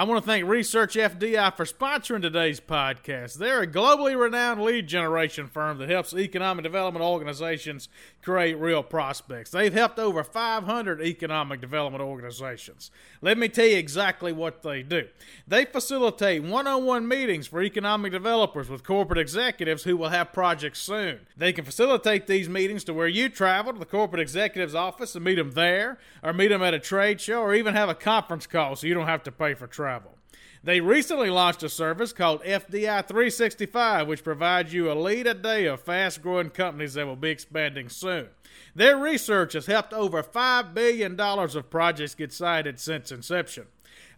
I want to thank Research FDI for sponsoring today's podcast. They're a globally renowned lead generation firm that helps economic development organizations create real prospects. They've helped over 500 economic development organizations. Let me tell you exactly what they do. They facilitate one on one meetings for economic developers with corporate executives who will have projects soon. They can facilitate these meetings to where you travel to the corporate executive's office and meet them there, or meet them at a trade show, or even have a conference call so you don't have to pay for travel. They recently launched a service called FDI 365, which provides you a lead a day of fast growing companies that will be expanding soon. Their research has helped over $5 billion of projects get sited since inception.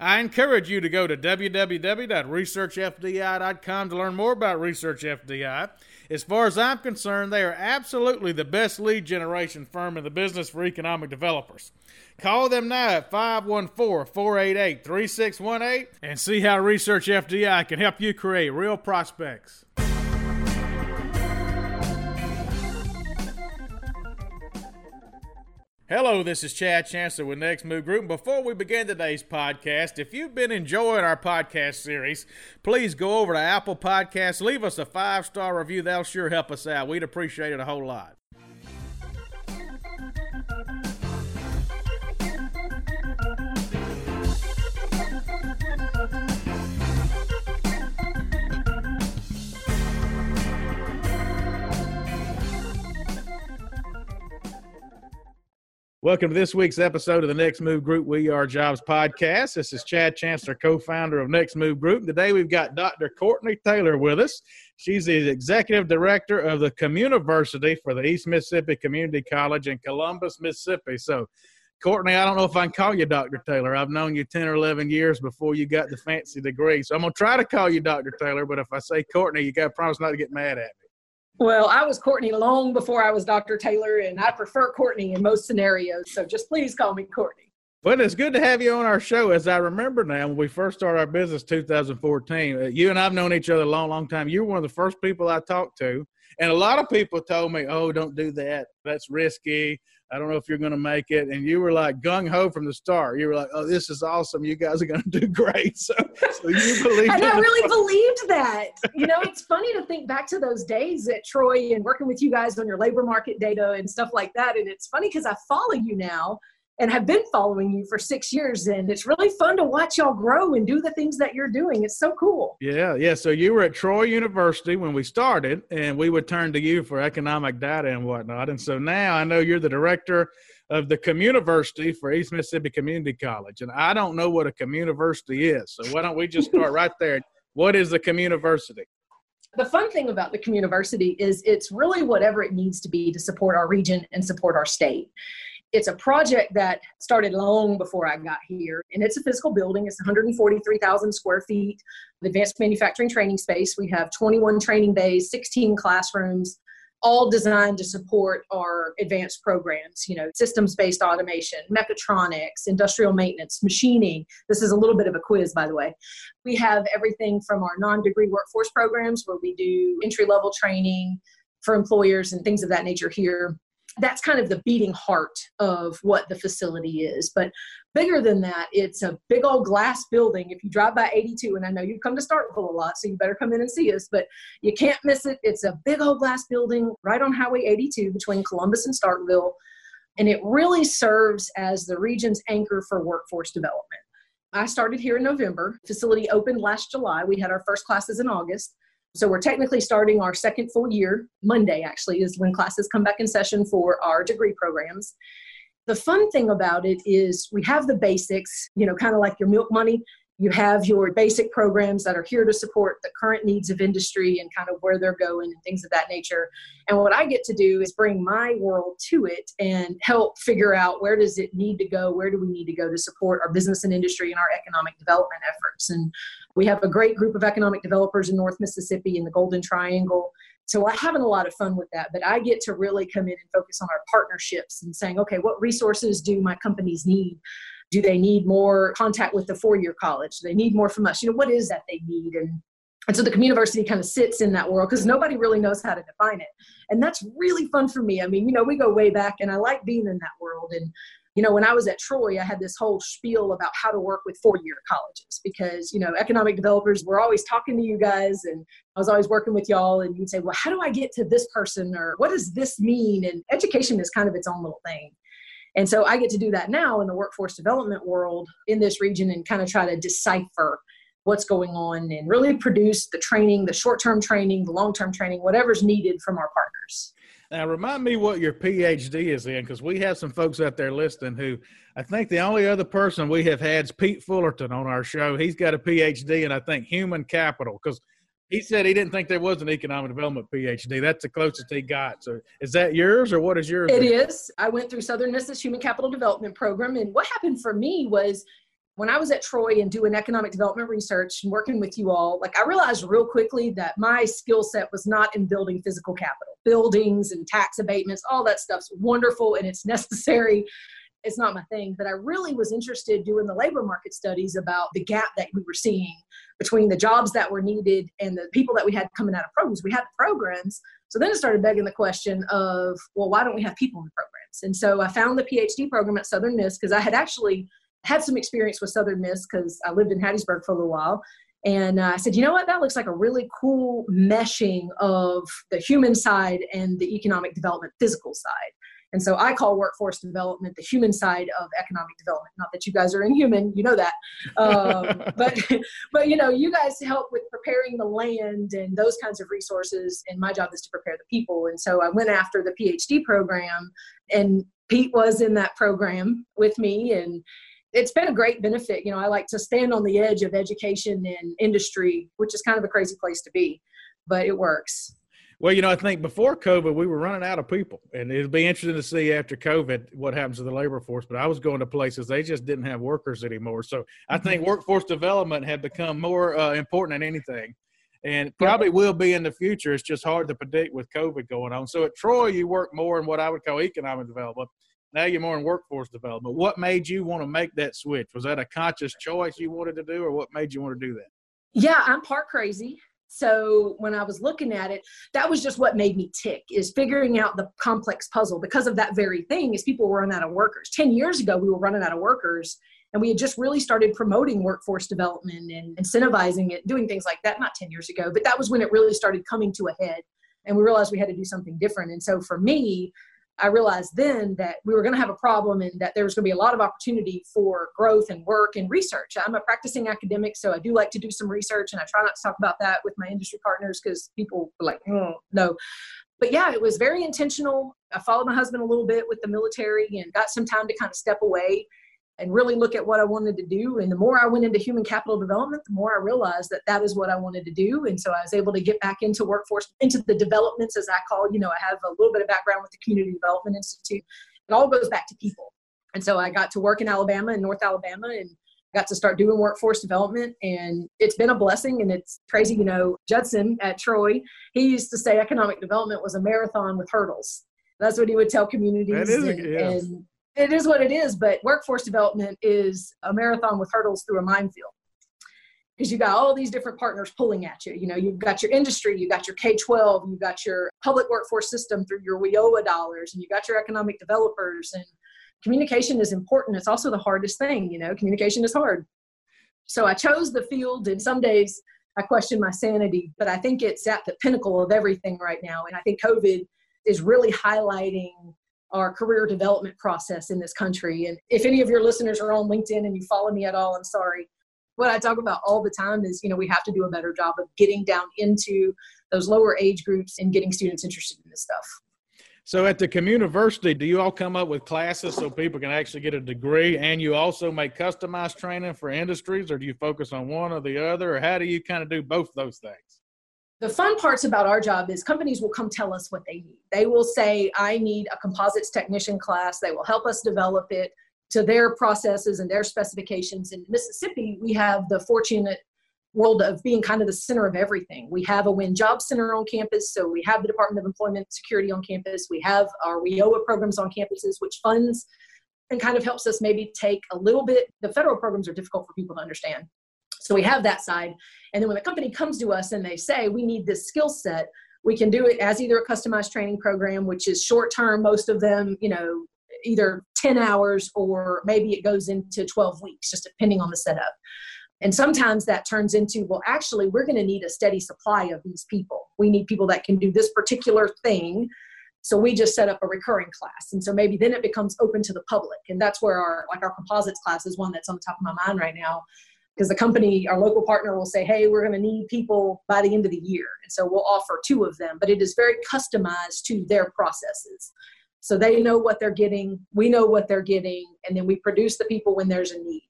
I encourage you to go to www.researchfdi.com to learn more about Research FDI. As far as I'm concerned, they are absolutely the best lead generation firm in the business for economic developers. Call them now at 514 488 3618 and see how Research FDI can help you create real prospects. Hello, this is Chad Chancellor with Next Move Group. Before we begin today's podcast, if you've been enjoying our podcast series, please go over to Apple Podcasts, leave us a five star review. That'll sure help us out. We'd appreciate it a whole lot. Welcome to this week's episode of the Next Move Group We Are Jobs podcast. This is Chad Chancellor, co founder of Next Move Group. Today we've got Dr. Courtney Taylor with us. She's the executive director of the Communiversity for the East Mississippi Community College in Columbus, Mississippi. So, Courtney, I don't know if I can call you Dr. Taylor. I've known you 10 or 11 years before you got the fancy degree. So I'm going to try to call you Dr. Taylor, but if I say Courtney, you got to promise not to get mad at me. Well, I was Courtney long before I was Dr. Taylor, and I prefer Courtney in most scenarios. So just please call me Courtney. Well, it's good to have you on our show. As I remember now, when we first started our business 2014, uh, you and I've known each other a long, long time. You were one of the first people I talked to. And a lot of people told me, oh, don't do that. That's risky. I don't know if you're going to make it. And you were like gung ho from the start. You were like, oh, this is awesome. You guys are going to do great. So, so you believe And I really believed that. You know, it's funny to think back to those days at Troy and working with you guys on your labor market data and stuff like that. And it's funny because I follow you now and have been following you for six years. And it's really fun to watch y'all grow and do the things that you're doing. It's so cool. Yeah, yeah. So you were at Troy University when we started, and we would turn to you for economic data and whatnot. And so now I know you're the director of the Communiversity for East Mississippi Community College. And I don't know what a Communiversity is. So why don't we just start right there? What is the Communiversity? the fun thing about the Communiversity is it's really whatever it needs to be to support our region and support our state it's a project that started long before I got here, and it's a physical building. It's 143,000 square feet of advanced manufacturing training space. We have 21 training bays, 16 classrooms, all designed to support our advanced programs, you know, systems based automation, mechatronics, industrial maintenance, machining. This is a little bit of a quiz, by the way. We have everything from our non degree workforce programs where we do entry level training for employers and things of that nature here that's kind of the beating heart of what the facility is. But bigger than that, it's a big old glass building. If you drive by 82, and I know you've come to Starkville a lot, so you better come in and see us, but you can't miss it. It's a big old glass building right on Highway 82 between Columbus and Starkville. And it really serves as the region's anchor for workforce development. I started here in November. Facility opened last July. We had our first classes in August. So we're technically starting our second full year. Monday, actually, is when classes come back in session for our degree programs. The fun thing about it is we have the basics, you know, kind of like your milk money. You have your basic programs that are here to support the current needs of industry and kind of where they're going and things of that nature. And what I get to do is bring my world to it and help figure out where does it need to go, where do we need to go to support our business and industry and our economic development efforts. And we have a great group of economic developers in North Mississippi in the Golden Triangle. So I'm having a lot of fun with that, but I get to really come in and focus on our partnerships and saying, okay, what resources do my companies need? Do they need more contact with the four-year college? Do they need more from us? You know, what is that they need? And and so the Communiversity kind of sits in that world because nobody really knows how to define it. And that's really fun for me. I mean, you know, we go way back and I like being in that world. And you know, when I was at Troy, I had this whole spiel about how to work with four year colleges because, you know, economic developers were always talking to you guys and I was always working with y'all and you'd say, well, how do I get to this person or what does this mean? And education is kind of its own little thing. And so I get to do that now in the workforce development world in this region and kind of try to decipher what's going on and really produce the training, the short term training, the long term training, whatever's needed from our partners. Now, remind me what your PhD is in, because we have some folks out there listening who I think the only other person we have had is Pete Fullerton on our show. He's got a PhD in, I think, human capital, because he said he didn't think there was an economic development PhD. That's the closest he got. So, is that yours, or what is yours? It is. I went through Southern Miss's Human Capital Development Program, and what happened for me was when I was at Troy and doing economic development research and working with you all, like I realized real quickly that my skill set was not in building physical capital. Buildings and tax abatements, all that stuff's wonderful and it's necessary. It's not my thing, but I really was interested doing the labor market studies about the gap that we were seeing between the jobs that were needed and the people that we had coming out of programs. We had the programs. So then it started begging the question of, well, why don't we have people in the programs? And so I found the PhD program at Southern Miss because I had actually had some experience with Southern Miss because I lived in Hattiesburg for a little while. And uh, I said, you know what? That looks like a really cool meshing of the human side and the economic development physical side. And so I call workforce development the human side of economic development. Not that you guys are inhuman, you know that. Um, but, but you know, you guys help with preparing the land and those kinds of resources. And my job is to prepare the people. And so I went after the PhD program, and Pete was in that program with me, and it's been a great benefit. You know, I like to stand on the edge of education and industry, which is kind of a crazy place to be, but it works. Well, you know, I think before COVID, we were running out of people, and it'll be interesting to see after COVID what happens to the labor force. But I was going to places they just didn't have workers anymore, so I think mm-hmm. workforce development had become more uh, important than anything, and probably will be in the future. It's just hard to predict with COVID going on. So at Troy, you work more in what I would call economic development, now you're more in workforce development. What made you want to make that switch? Was that a conscious choice you wanted to do, or what made you want to do that? Yeah, I'm part crazy. So when I was looking at it, that was just what made me tick is figuring out the complex puzzle because of that very thing is people were running out of workers. 10 years ago, we were running out of workers and we had just really started promoting workforce development and incentivizing it, doing things like that, not 10 years ago, but that was when it really started coming to a head and we realized we had to do something different. And so for me, I realized then that we were going to have a problem and that there was going to be a lot of opportunity for growth and work and research. I'm a practicing academic, so I do like to do some research, and I try not to talk about that with my industry partners because people like, mm, no. But yeah, it was very intentional. I followed my husband a little bit with the military and got some time to kind of step away and really look at what I wanted to do. And the more I went into human capital development, the more I realized that that is what I wanted to do. And so I was able to get back into workforce, into the developments, as I call, you know, I have a little bit of background with the Community Development Institute. It all goes back to people. And so I got to work in Alabama, in North Alabama, and got to start doing workforce development. And it's been a blessing. And it's crazy, you know, Judson at Troy, he used to say economic development was a marathon with hurdles. That's what he would tell communities. And, and it is what it is, but workforce development is a marathon with hurdles through a minefield. Because you got all these different partners pulling at you. You know, you've got your industry, you've got your K 12, you've got your public workforce system through your WIOA dollars, and you've got your economic developers. And communication is important. It's also the hardest thing, you know, communication is hard. So I chose the field, and some days I question my sanity, but I think it's at the pinnacle of everything right now. And I think COVID is really highlighting our career development process in this country. And if any of your listeners are on LinkedIn and you follow me at all, I'm sorry. What I talk about all the time is, you know, we have to do a better job of getting down into those lower age groups and getting students interested in this stuff. So at the community, do you all come up with classes so people can actually get a degree and you also make customized training for industries or do you focus on one or the other or how do you kind of do both those things? The fun parts about our job is companies will come tell us what they need. They will say, I need a composites technician class. They will help us develop it to their processes and their specifications. In Mississippi, we have the fortunate world of being kind of the center of everything. We have a WIN Job Center on campus, so we have the Department of Employment Security on campus. We have our WIOA programs on campuses, which funds and kind of helps us maybe take a little bit. The federal programs are difficult for people to understand. So we have that side. And then when the company comes to us and they say, we need this skill set, we can do it as either a customized training program, which is short term, most of them, you know, either 10 hours or maybe it goes into 12 weeks, just depending on the setup. And sometimes that turns into, well, actually, we're going to need a steady supply of these people. We need people that can do this particular thing. So we just set up a recurring class. And so maybe then it becomes open to the public. And that's where our, like our composites class is one that's on the top of my mind right now. Because the company, our local partner will say, hey, we're going to need people by the end of the year. And so we'll offer two of them, but it is very customized to their processes. So they know what they're getting, we know what they're getting, and then we produce the people when there's a need.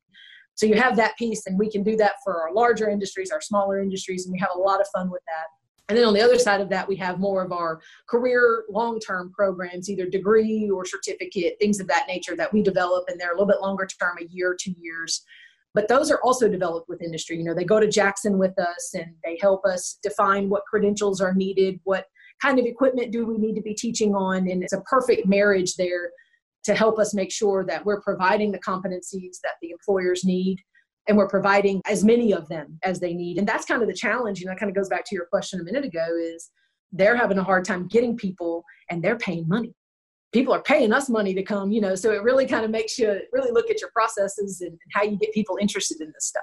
So you have that piece, and we can do that for our larger industries, our smaller industries, and we have a lot of fun with that. And then on the other side of that, we have more of our career long term programs, either degree or certificate, things of that nature that we develop, and they're a little bit longer term, a year, two years. But those are also developed with industry. You know, they go to Jackson with us and they help us define what credentials are needed, what kind of equipment do we need to be teaching on? And it's a perfect marriage there to help us make sure that we're providing the competencies that the employers need and we're providing as many of them as they need. And that's kind of the challenge. You know, kind of goes back to your question a minute ago is they're having a hard time getting people and they're paying money. People are paying us money to come, you know, so it really kind of makes you really look at your processes and, how you get people interested in this stuff.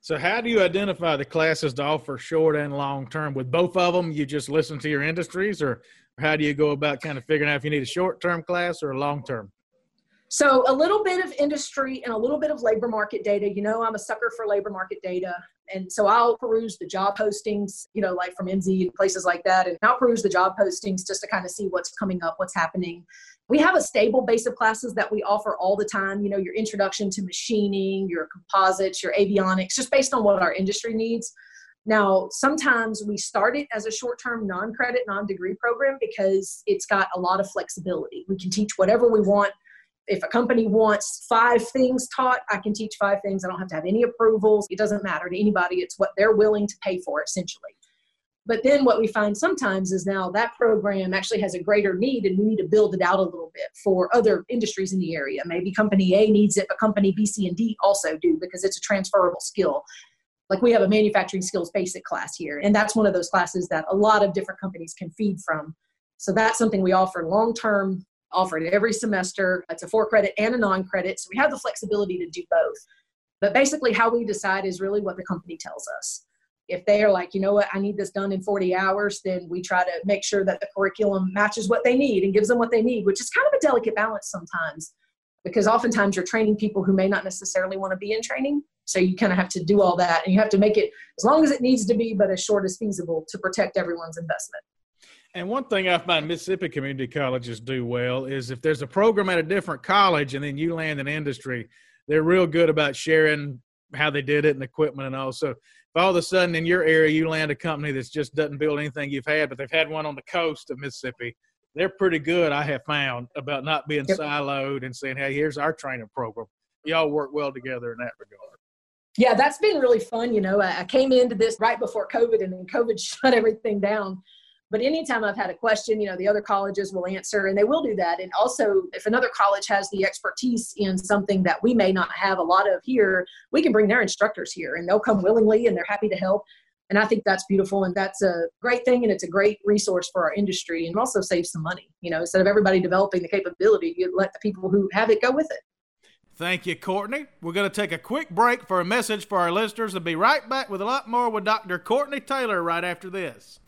So, how do you identify the classes to offer short and long term? With both of them, you just listen to your industries, or how do you go about kind of figuring out if you need a short term class or a long term? So, a little bit of industry and a little bit of labor market data. You know, I'm a sucker for labor market data. And so I'll peruse the job postings, you know, like from Indeed and places like that. And I'll peruse the job postings just to kind of see what's coming up, what's happening. We have a stable base of classes that we offer all the time, you know, your introduction to machining, your composites, your avionics, just based on what our industry needs. Now, sometimes we start it as a short term non credit, non degree program because it's got a lot of flexibility. We can teach whatever we want. If a company wants five things taught, I can teach five things. I don't have to have any approvals. It doesn't matter to anybody. It's what they're willing to pay for, essentially. But then what we find sometimes is now that program actually has a greater need and we need to build it out a little bit for other industries in the area. Maybe company A needs it, but company B, C, and D also do because it's a transferable skill. Like we have a manufacturing skills basic class here, and that's one of those classes that a lot of different companies can feed from. So that's something we offer long term, offered every semester. It's a for credit and a non credit. So we have the flexibility to do both. But basically, how we decide is really what the company tells us if they are like, you know what, I need this done in 40 hours, then we try to make sure that the curriculum matches what they need and gives them what they need, which is kind of a delicate balance sometimes because oftentimes you're training people who may not necessarily want to be in training. So you kind of have to do all that and you have to make it as long as it needs to be, but as short as feasible to protect everyone's investment. And one thing I find Mississippi community colleges do well is if there's a program at a different college and then you land an industry, they're real good about sharing how they did it and equipment and all. So if all of a sudden in your area you land a company that just doesn't build anything you've had, but they've had one on the coast of Mississippi, they're pretty good, I have found, about not being yep. siloed and saying, hey, here's our training program. Y'all work well together in that regard. Yeah, that's been really fun. You know, I came into this right before COVID and then COVID shut everything down. But anytime I've had a question, you know, the other colleges will answer and they will do that. And also, if another college has the expertise in something that we may not have a lot of here, we can bring their instructors here and they'll come willingly and they're happy to help. And I think that's beautiful and that's a great thing and it's a great resource for our industry and also saves some money. You know, instead of everybody developing the capability, you let the people who have it go with it. Thank you, Courtney. We're going to take a quick break for a message for our listeners and be right back with a lot more with Dr. Courtney Taylor right after this.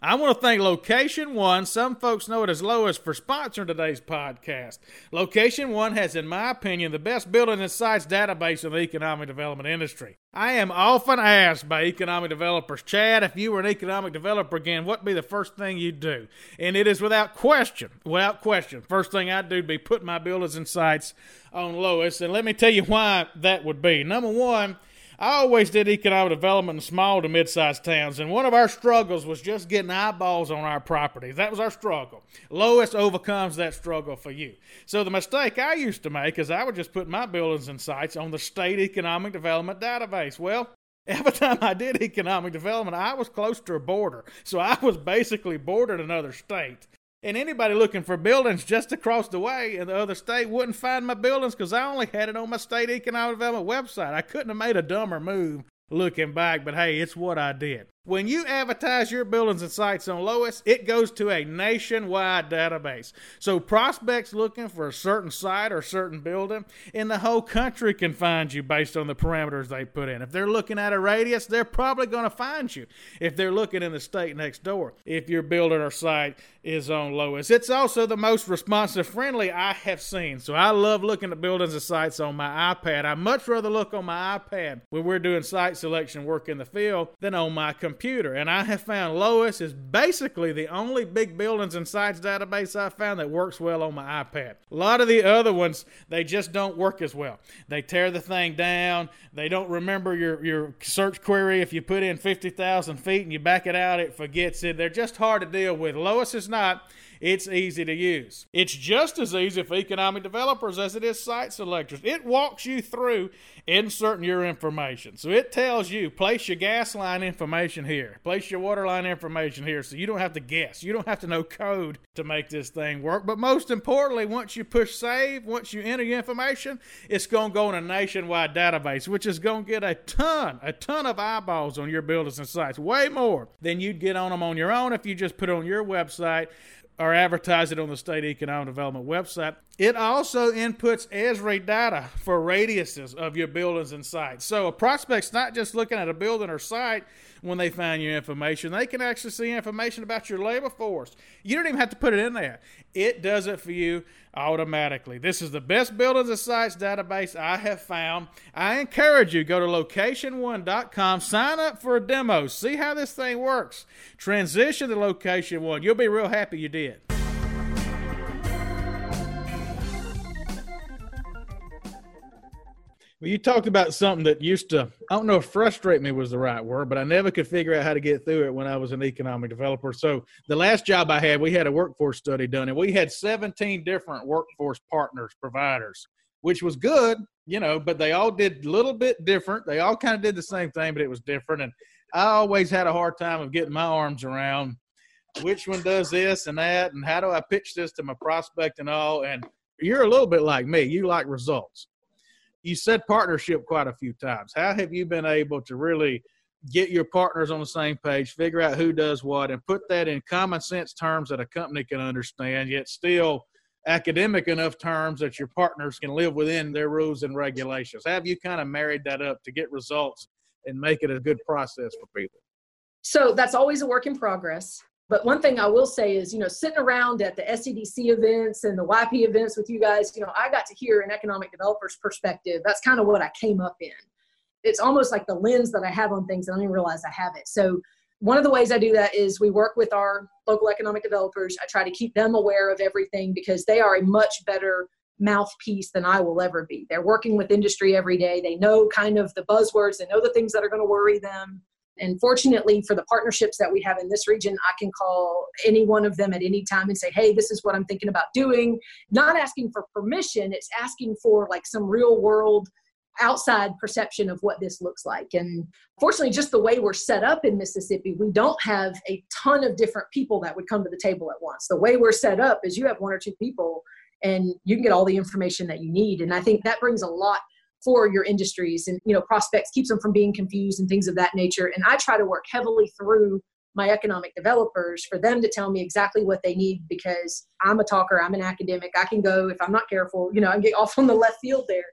I want to thank Location One. Some folks know it as Lois for sponsoring today's podcast. Location One has, in my opinion, the best building and sites database in the economic development industry. I am often asked by economic developers, Chad, if you were an economic developer again, what'd be the first thing you'd do? And it is without question, without question, first thing I'd do would be put my buildings and sites on Lois. And let me tell you why that would be. Number one, I always did economic development in small to mid-sized towns, and one of our struggles was just getting eyeballs on our properties. That was our struggle. Lois overcomes that struggle for you. So the mistake I used to make is I would just put my buildings and sites on the state economic development database. Well, every time I did economic development, I was close to a border. So I was basically bordered another state. And anybody looking for buildings just across the way in the other state wouldn't find my buildings because I only had it on my state economic development website. I couldn't have made a dumber move looking back, but hey, it's what I did. When you advertise your buildings and sites on LOIS, it goes to a nationwide database. So prospects looking for a certain site or certain building in the whole country can find you based on the parameters they put in. If they're looking at a radius, they're probably going to find you. If they're looking in the state next door, if your building or site is on LOIS. It's also the most responsive friendly I have seen. So I love looking at buildings and sites on my iPad. I much rather look on my iPad when we're doing site selection work in the field than on my computer computer. And I have found LOIS is basically the only big buildings and sites database I've found that works well on my iPad. A lot of the other ones, they just don't work as well. They tear the thing down. They don't remember your, your search query. If you put in 50,000 feet and you back it out, it forgets it. They're just hard to deal with. LOIS is not it's easy to use. It's just as easy for economic developers as it is site selectors. It walks you through inserting your information. So it tells you place your gas line information here, place your water line information here, so you don't have to guess. You don't have to know code to make this thing work. But most importantly, once you push save, once you enter your information, it's going to go in a nationwide database, which is going to get a ton, a ton of eyeballs on your buildings and sites, way more than you'd get on them on your own if you just put it on your website or advertise it on the state economic development website. It also inputs Esri data for radiuses of your buildings and sites. So a prospect's not just looking at a building or site when they find your information. They can actually see information about your labor force. You don't even have to put it in there. It does it for you automatically. This is the best buildings and sites database I have found. I encourage you go to location1.com, sign up for a demo, see how this thing works. Transition to location 1. You'll be real happy you did. Well, you talked about something that used to, I don't know if frustrate me was the right word, but I never could figure out how to get through it when I was an economic developer. So, the last job I had, we had a workforce study done, and we had 17 different workforce partners, providers, which was good, you know, but they all did a little bit different. They all kind of did the same thing, but it was different. And I always had a hard time of getting my arms around which one does this and that, and how do I pitch this to my prospect and all. And you're a little bit like me, you like results you said partnership quite a few times. How have you been able to really get your partners on the same page, figure out who does what, and put that in common sense terms that a company can understand, yet still academic enough terms that your partners can live within their rules and regulations? How have you kind of married that up to get results and make it a good process for people? So that's always a work in progress. But one thing I will say is, you know, sitting around at the SEDC events and the YP events with you guys, you know, I got to hear an economic developer's perspective. That's kind of what I came up in. It's almost like the lens that I have on things, and I didn't realize I have it. So one of the ways I do that is we work with our local economic developers. I try to keep them aware of everything because they are a much better mouthpiece than I will ever be. They're working with industry every day. They know kind of the buzzwords, they know the things that are going to worry them. And fortunately, for the partnerships that we have in this region, I can call any one of them at any time and say, hey, this is what I'm thinking about doing. Not asking for permission, it's asking for like some real world outside perception of what this looks like. And fortunately, just the way we're set up in Mississippi, we don't have a ton of different people that would come to the table at once. The way we're set up is you have one or two people and you can get all the information that you need. And I think that brings a lot for your industries and you know prospects keeps them from being confused and things of that nature. And i try to work heavily through my economic developers for them to tell me exactly what they need because i'm a talker i'm an academic i can go if i'm not careful you know i get off on the left field there.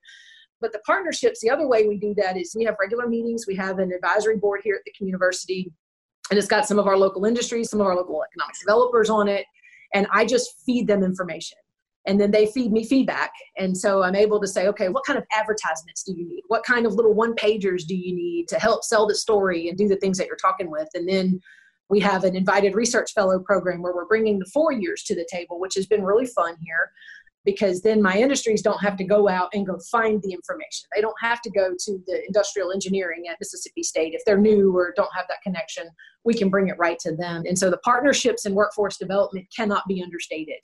But the partnerships the other way we do that is we have regular meetings we have an advisory board here at the university and it's got some of our local industries some of our local economic developers on it and i just feed them information and then they feed me feedback. And so i'm able to say okay what kind of advertisements do you need? What kind of little one pagers do you need to help sell the story and do the things that you're talking with? And then we have an invited research fellow program where we're bringing the four years to the table which has been really fun here because then my industries don't have to go out and go find the information. They don't have to go to the industrial engineering at mississippi state. If they're new or don't have that connection we can bring it right to them. And so the partnerships and workforce development cannot be understated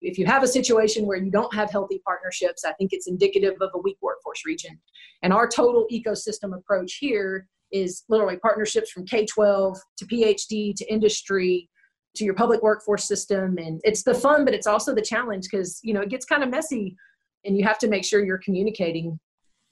if you have a situation where you don't have healthy partnerships, I think it's indicative of a weak workforce region. And our total ecosystem approach here is literally partnerships from K 12 to PhD to industry to your public workforce system. And it's the fun, but it's also the challenge because, you know, it gets kind of messy and you have to make sure you're communicating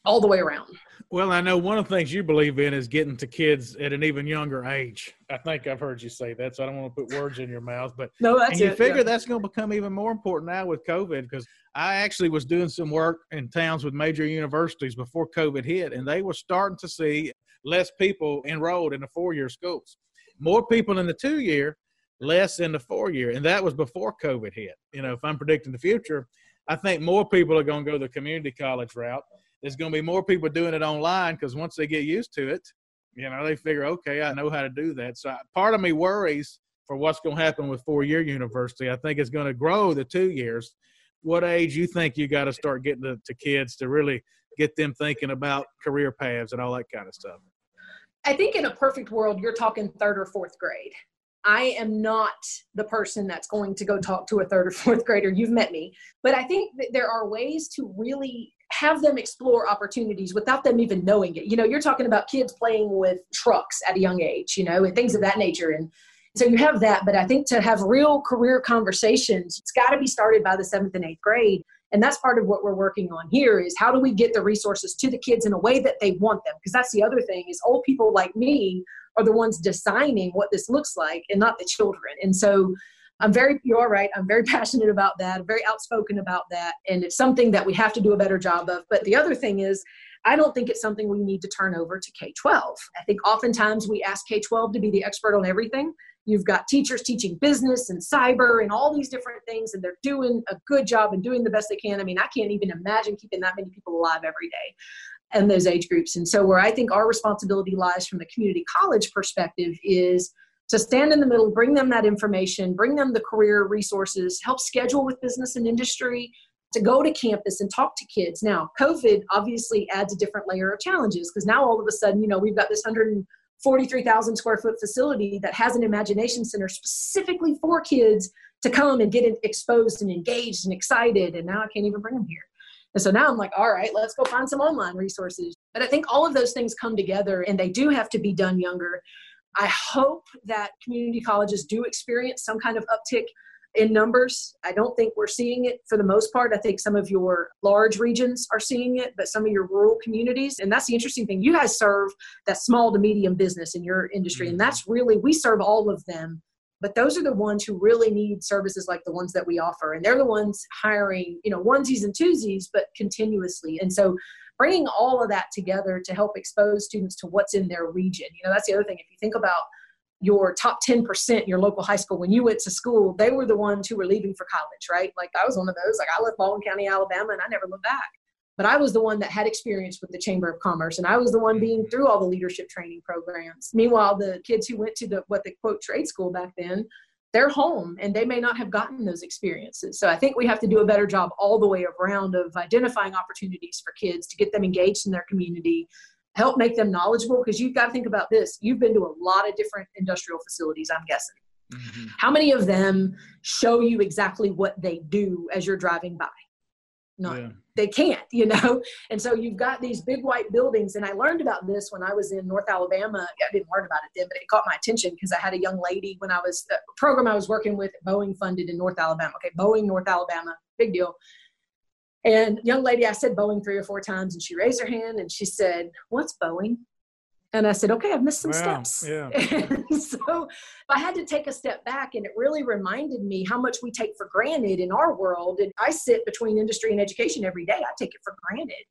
all the way around. Well, I know one of the things you believe in is getting to kids at an even younger age. I think I've heard you say that, so I don't want to put words in your mouth. But no, that's and you it, figure yeah. that's going to become even more important now with COVID because I actually was doing some work in towns with major universities before COVID hit, and they were starting to see less people enrolled in the four-year schools, more people in the two-year, less in the four-year, and that was before COVID hit. You know, if I'm predicting the future, I think more people are going to go the community college route there's going to be more people doing it online because once they get used to it, you know, they figure, okay, I know how to do that. So part of me worries for what's going to happen with four year university. I think it's going to grow the two years. What age you think you got to start getting to, to kids to really get them thinking about career paths and all that kind of stuff? I think in a perfect world, you're talking third or fourth grade. I am not the person that's going to go talk to a third or fourth grader. You've met me. But I think that there are ways to really have them explore opportunities without them even knowing it. You know, you're talking about kids playing with trucks at a young age, you know, and things of that nature. And so you have that. But I think to have real career conversations, it's got to be started by the seventh and eighth grade. And that's part of what we're working on here is how do we get the resources to the kids in a way that they want them? Because that's the other thing is old people like me are the ones designing what this looks like and not the children. And so I'm very, you're right. I'm very passionate about that. I'm very outspoken about that. And it's something that we have to do a better job of. But the other thing is, I don't think it's something we need to turn over to K 12. I think oftentimes we ask K 12 to be the expert on everything. You've got teachers teaching business and cyber and all these different things, and they're doing a good job and doing the best they can. I mean, I can't even imagine keeping that many people alive every day and those age groups. And so, where I think our responsibility lies from the community college perspective is to stand in the middle, bring them that information, bring them the career resources, help schedule with business and industry, to go to campus and talk to kids. Now, COVID obviously adds a different layer of challenges because now all of a sudden, you know, we've got this 143,000 square foot facility that has an imagination center specifically for kids to come and get exposed and engaged and excited. And now I can't even bring them here. And so now I'm like, all right, let's go find some online resources. But I think all of those things come together and they do have to be done younger. I hope that community colleges do experience some kind of uptick in numbers. I don't think we're seeing it for the most part. I think some of your large regions are seeing it, but some of your rural communities, and that's the interesting thing. You guys serve that small to medium business in your industry, and mm-hmm. that's really, we serve all of them. But those are the ones who really need services like the ones that we offer. And they're the ones hiring, you know, onesies and twosies, but continuously. And so bringing all of that together to help expose students to what's in their region. You know, that's the other thing. If you think about your top 10% in your local high school when you went to school, they were the ones who were leaving for college, right? Like I was one of those. Like I left Baldwin County, Alabama, and I never looked back. But I was the one that had experience with the Chamber of Commerce, and I was the one being mm-hmm. through all the leadership training programs. Meanwhile, the kids who went to the what the quote trade school back then they're home and they may not have gotten those experiences. So I think we have to do a better job all the way around of identifying opportunities for kids to get them engaged in their community, help make them knowledgeable because you've got to think about this. You've been to a lot of different industrial facilities, I'm guessing. Mm-hmm. How many of them show you exactly what they do as you're driving by? None. Yeah they can't, you know? And so you've got these big white buildings. And I learned about this when I was in North Alabama. I didn't learn about it then, but it caught my attention because I had a young lady when I was, program I was working with, Boeing funded in North Alabama. Okay, Boeing, North Alabama, big deal. And young lady, I said Boeing three or four times, and she raised her hand and she said, What's Boeing? And I said, okay, I've missed some wow, steps. Yeah. so I had to take a step back, and it really reminded me how much we take for granted in our world. And I sit between industry and education every day, I take it for granted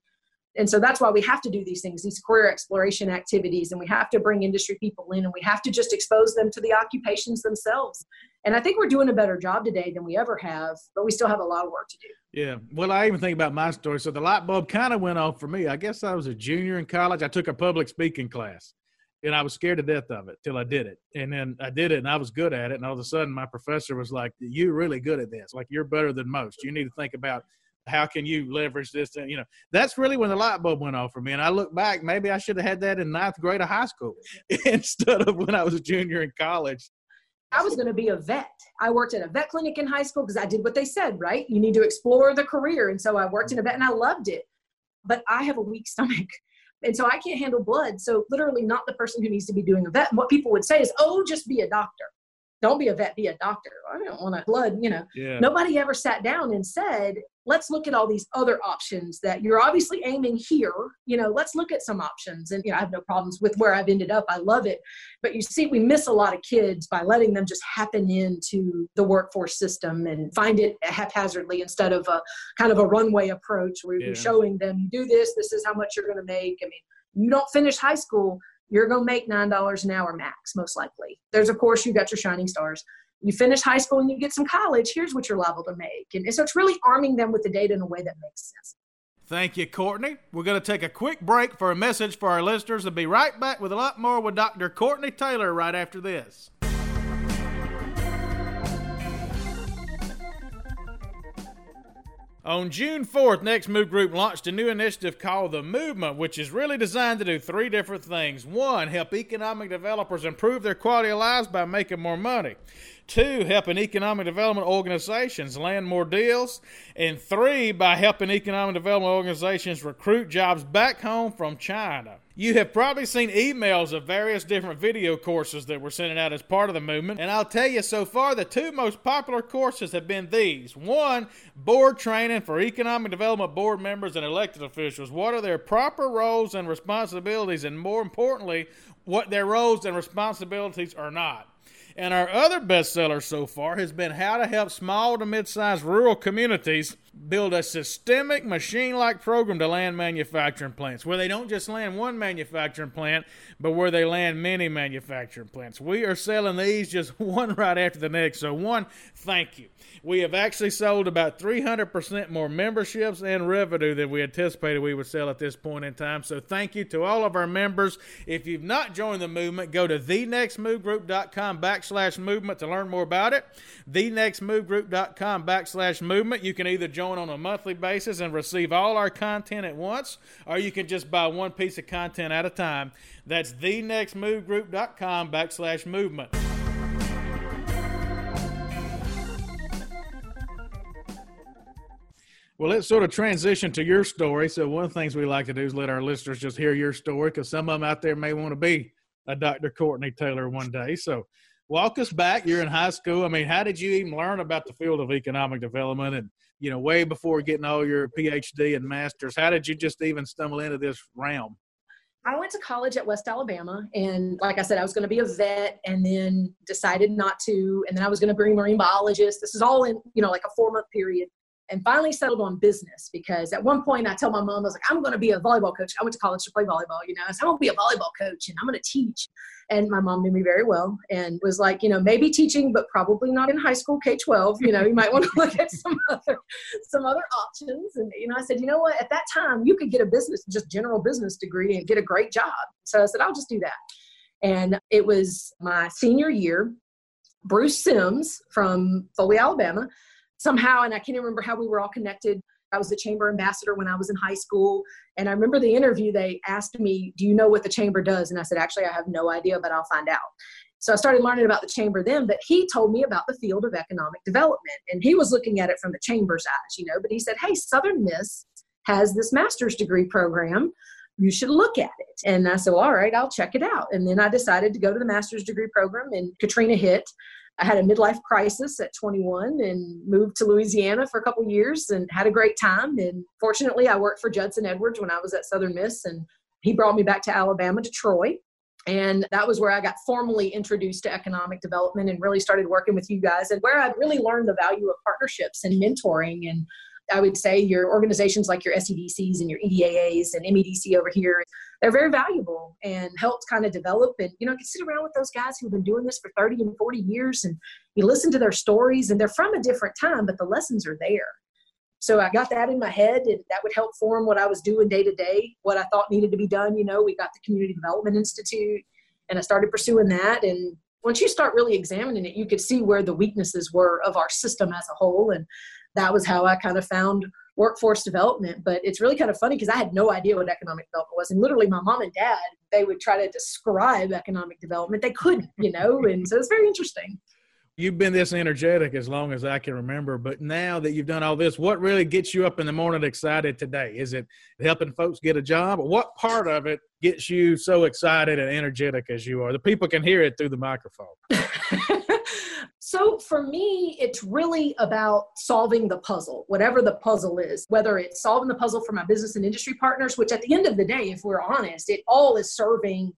and so that's why we have to do these things these career exploration activities and we have to bring industry people in and we have to just expose them to the occupations themselves and i think we're doing a better job today than we ever have but we still have a lot of work to do yeah well i even think about my story so the light bulb kind of went off for me i guess i was a junior in college i took a public speaking class and I was scared to death of it till I did it. And then I did it and I was good at it. And all of a sudden my professor was like, You're really good at this. Like you're better than most. You need to think about how can you leverage this? And, you know, that's really when the light bulb went off for me. And I look back, maybe I should have had that in ninth grade of high school instead of when I was a junior in college. I was going to be a vet. I worked at a vet clinic in high school because I did what they said, right? You need to explore the career. And so I worked in a vet and I loved it. But I have a weak stomach. And so I can't handle blood. So literally not the person who needs to be doing a vet. And what people would say is, oh, just be a doctor don't be a vet, be a doctor. I don't want to blood, you know. Yeah. Nobody ever sat down and said, let's look at all these other options that you're obviously aiming here. You know let's look at some options. And you know i have no problems with where i've ended up. I love it. But you see we miss a lot of kids by letting them just happen into the workforce system and find it haphazardly instead of a kind of a runway approach where yeah. you're showing them you do this this is how much you're going to make. I mean you don't finish high school you're going to make nine dollars an hour max most likely. There's of course you got your shining stars you finish high school and you get some college here's what you're liable to make and so it's really arming them with the data in a way that makes sense Thank you, Courtney. We're going to take a quick break for a message for our listeners and be right back with a lot more with Dr. Courtney Taylor right after this. On June 4th, Next Move Group launched a new initiative called The Movement, which is really designed to do three different things. One, help economic developers improve their quality of lives by making more money. Two, helping economic development organizations land more deals. And three, by helping economic development organizations recruit jobs back home from China. You have probably seen emails of various different video courses that were sent out as part of the movement. And I'll tell you, so far, the two most popular courses have been these one, board training for economic development board members and elected officials. What are their proper roles and responsibilities? And more importantly, what their roles and responsibilities are not. And our other bestseller so far has been How to Help Small to Mid-Sized Rural Communities Build a Systemic Machine-Like Program to Land Manufacturing Plants, where they don't just land one manufacturing plant, but where they land many manufacturing plants. We are selling these just one right after the next. So, one, thank you. We have actually sold about 300% more memberships and revenue than we anticipated we would sell at this point in time. So, thank you to all of our members. If you've not joined the movement, go to thenextmovegroup.com backslash movement to learn more about it. Thenextmovegroup.com backslash movement. You can either join on a monthly basis and receive all our content at once, or you can just buy one piece of content at a time. That's thenextmovegroup.com backslash movement. Well, let's sort of transition to your story. So, one of the things we like to do is let our listeners just hear your story because some of them out there may want to be a Dr. Courtney Taylor one day. So, walk us back. You're in high school. I mean, how did you even learn about the field of economic development? And, you know, way before getting all your PhD and master's, how did you just even stumble into this realm? I went to college at West Alabama, and like I said, I was going to be a vet, and then decided not to, and then I was going to be a marine biologist. This is all in, you know, like a four month period and finally settled on business because at one point I tell my mom, I was like, I'm going to be a volleyball coach. I went to college to play volleyball, you know, said, I'm going to be a volleyball coach and I'm going to teach. And my mom knew me very well and was like, you know, maybe teaching, but probably not in high school, K 12. You know, you might want to look at some other, some other options. And, you know, I said, you know what, at that time you could get a business, just general business degree and get a great job. So I said, I'll just do that. And it was my senior year. Bruce Sims from Foley, Alabama, somehow, and I can't remember how we were all connected. I was the chamber ambassador when I was in high school. And I remember the interview, they asked me, Do you know what the chamber does? And I said, Actually, I have no idea, but I'll find out. So I started learning about the chamber then, but he told me about the field of economic development. And he was looking at it from the chamber's eyes, you know, but he said, Hey, Southern Miss has this master's degree program. You should look at it. And I said, well, all right, I'll check it out. And then I decided to go to the master's degree program, and Katrina hit. I had a midlife crisis at 21 and moved to Louisiana for a couple years and had a great time. And fortunately, I worked for Judson Edwards when I was at Southern Miss, and he brought me back to Alabama to Troy. And that was where I got formally introduced to economic development and really started working with you guys, and where I really learned the value of partnerships and mentoring and I would say your organizations like your SEDCs and your EDAAs and MEDC over here, they're very valuable and helped kind of develop. And, you know, you can sit around with those guys who've been doing this for 30 and 40 years and you listen to their stories and they're from a different time, but the lessons are there. So I got that in my head and that would help form what I was doing day to day, what I thought needed to be done. You know, we got the Community Development Institute and I started pursuing that. And once you start really examining it, you could see where the weaknesses were of our system as a whole. And that was how I kind of found workforce development. But it's really kind of funny because I had no idea what economic development was. And literally, my mom and dad, they would try to describe economic development. They couldn't, you know, and so it's very interesting. You've been this energetic as long as I can remember, but now that you've done all this, what really gets you up in the morning excited today? Is it helping folks get a job? What part of it gets you so excited and energetic as you are? The people can hear it through the microphone. So for me, it's really about solving the puzzle, whatever the puzzle is, whether it's solving the puzzle for my business and industry partners, which at the end of the day, if we're honest, it all is serving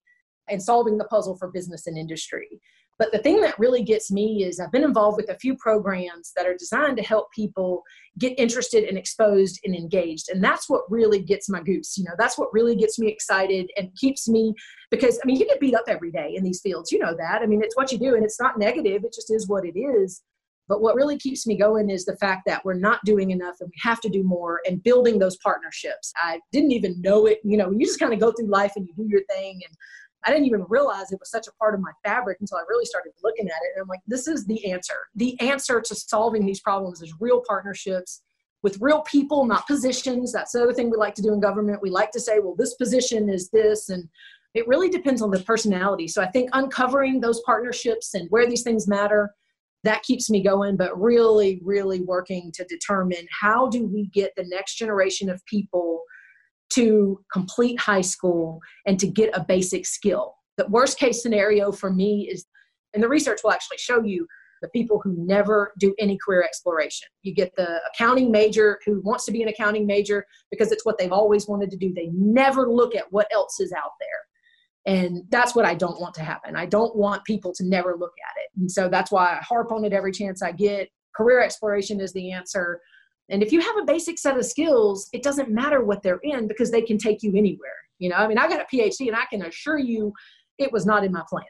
and solving the puzzle for business and industry. But the thing that really gets me is I've been involved with a few programs that are designed to help people get interested and exposed and engaged. And that's what really gets my goose. You know, that's what really gets me excited and keeps me because I mean, you get beat up every day in these fields. You know that. I mean, it's what you do and it's not negative, it just is what it is. But what really keeps me going is the fact that we're not doing enough and we have to do more and building those partnerships. I didn't even know it. You know, you just kind of go through life and you do your thing. And I didn't even realize it was such a part of my fabric until I really started looking at it. And I'm like, this is the answer. The answer to solving these problems is real partnerships with real people, not positions. That's the other thing we like to do in government. We like to say, well, this position is this. And it really depends on the personality. So I think uncovering those partnerships and where these things matter, that keeps me going, but really, really working to determine how do we get the next generation of people to complete high school and to get a basic skill. The worst case scenario for me is, and the research will actually show you the people who never do any career exploration. You get the accounting major who wants to be an accounting major because it's what they've always wanted to do. They never look at what else is out there. And that's what I don't want to happen. I don't want people to never look at it. And so that's why I harp on it every chance I get. Career exploration is the answer. And if you have a basic set of skills, it doesn't matter what they're in because they can take you anywhere. You know, I mean, I got a PhD and I can assure you it was not in my plan.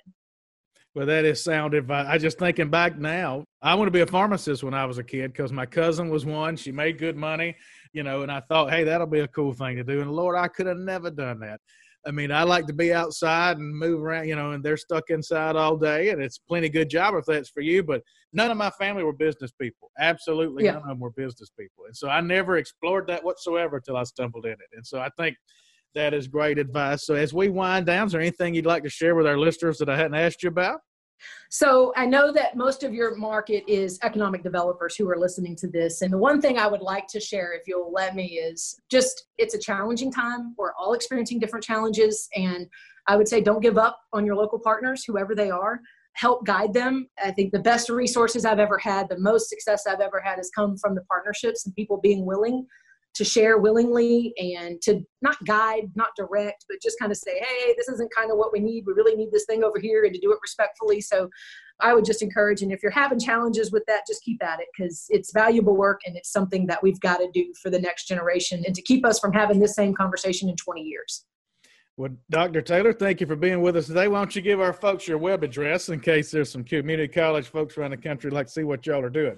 Well, that is sound advice. I just thinking back now, I want to be a pharmacist when I was a kid because my cousin was one. She made good money, you know, and I thought, hey, that'll be a cool thing to do. And Lord, I could have never done that. I mean, I like to be outside and move around, you know, and they're stuck inside all day, and it's plenty good job if that's for you. But none of my family were business people. Absolutely, yeah. none of them were business people, and so I never explored that whatsoever until I stumbled in it. And so I think that is great advice. So as we wind down, is there anything you'd like to share with our listeners that I hadn't asked you about? So I know that most of your market is economic developers who are listening to this. And the one thing I would like to share, if you'll let me, is just it's a challenging time. We're all experiencing different challenges. And I would say don't give up on your local partners, whoever they are. Help guide them. I think the best resources I've ever had, the most success I've ever had has come from the partnerships and people being willing to share willingly and to not guide, not direct, but just kind of say, hey, this isn't kind of what we need. We really need this thing over here and to do it respectfully. So I would just encourage, and if you're having challenges with that, just keep at it because it's valuable work and it's something that we've got to do for the next generation and to keep us from having this same conversation in 20 years. Well, Dr. Taylor, thank you for being with us today. Why don't you give our folks your web address in case there's some community college folks around the country like to see what y'all are doing?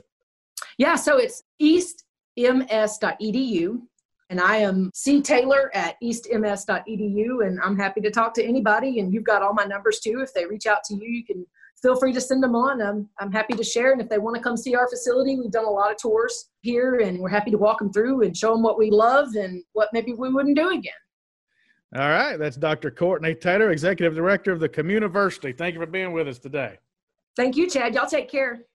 Yeah, so it's East eastms.edu. And I am C. Taylor at eastms.edu. And I'm happy to talk to anybody. And you've got all my numbers too. If they reach out to you, you can feel free to send them on. I'm, I'm happy to share. And if they want to come see our facility, we've done a lot of tours here and we're happy to walk them through and show them what we love and what maybe we wouldn't do again. All right. That's Dr. Courtney Taylor, Executive Director of the Communiversity. Thank you for being with us today. Thank you, Chad. Y'all take care.